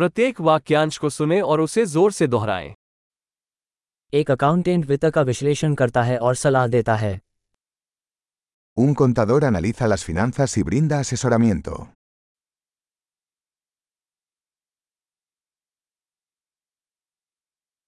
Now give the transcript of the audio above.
प्रत्येक वाक्यांश को सुने और उसे ज़ोर से दोहराएँ एक अकाउंटेंट वित्त का विश्लेषण करता है और सलाह देता है Un contador analiza las finanzas y brinda asesoramiento.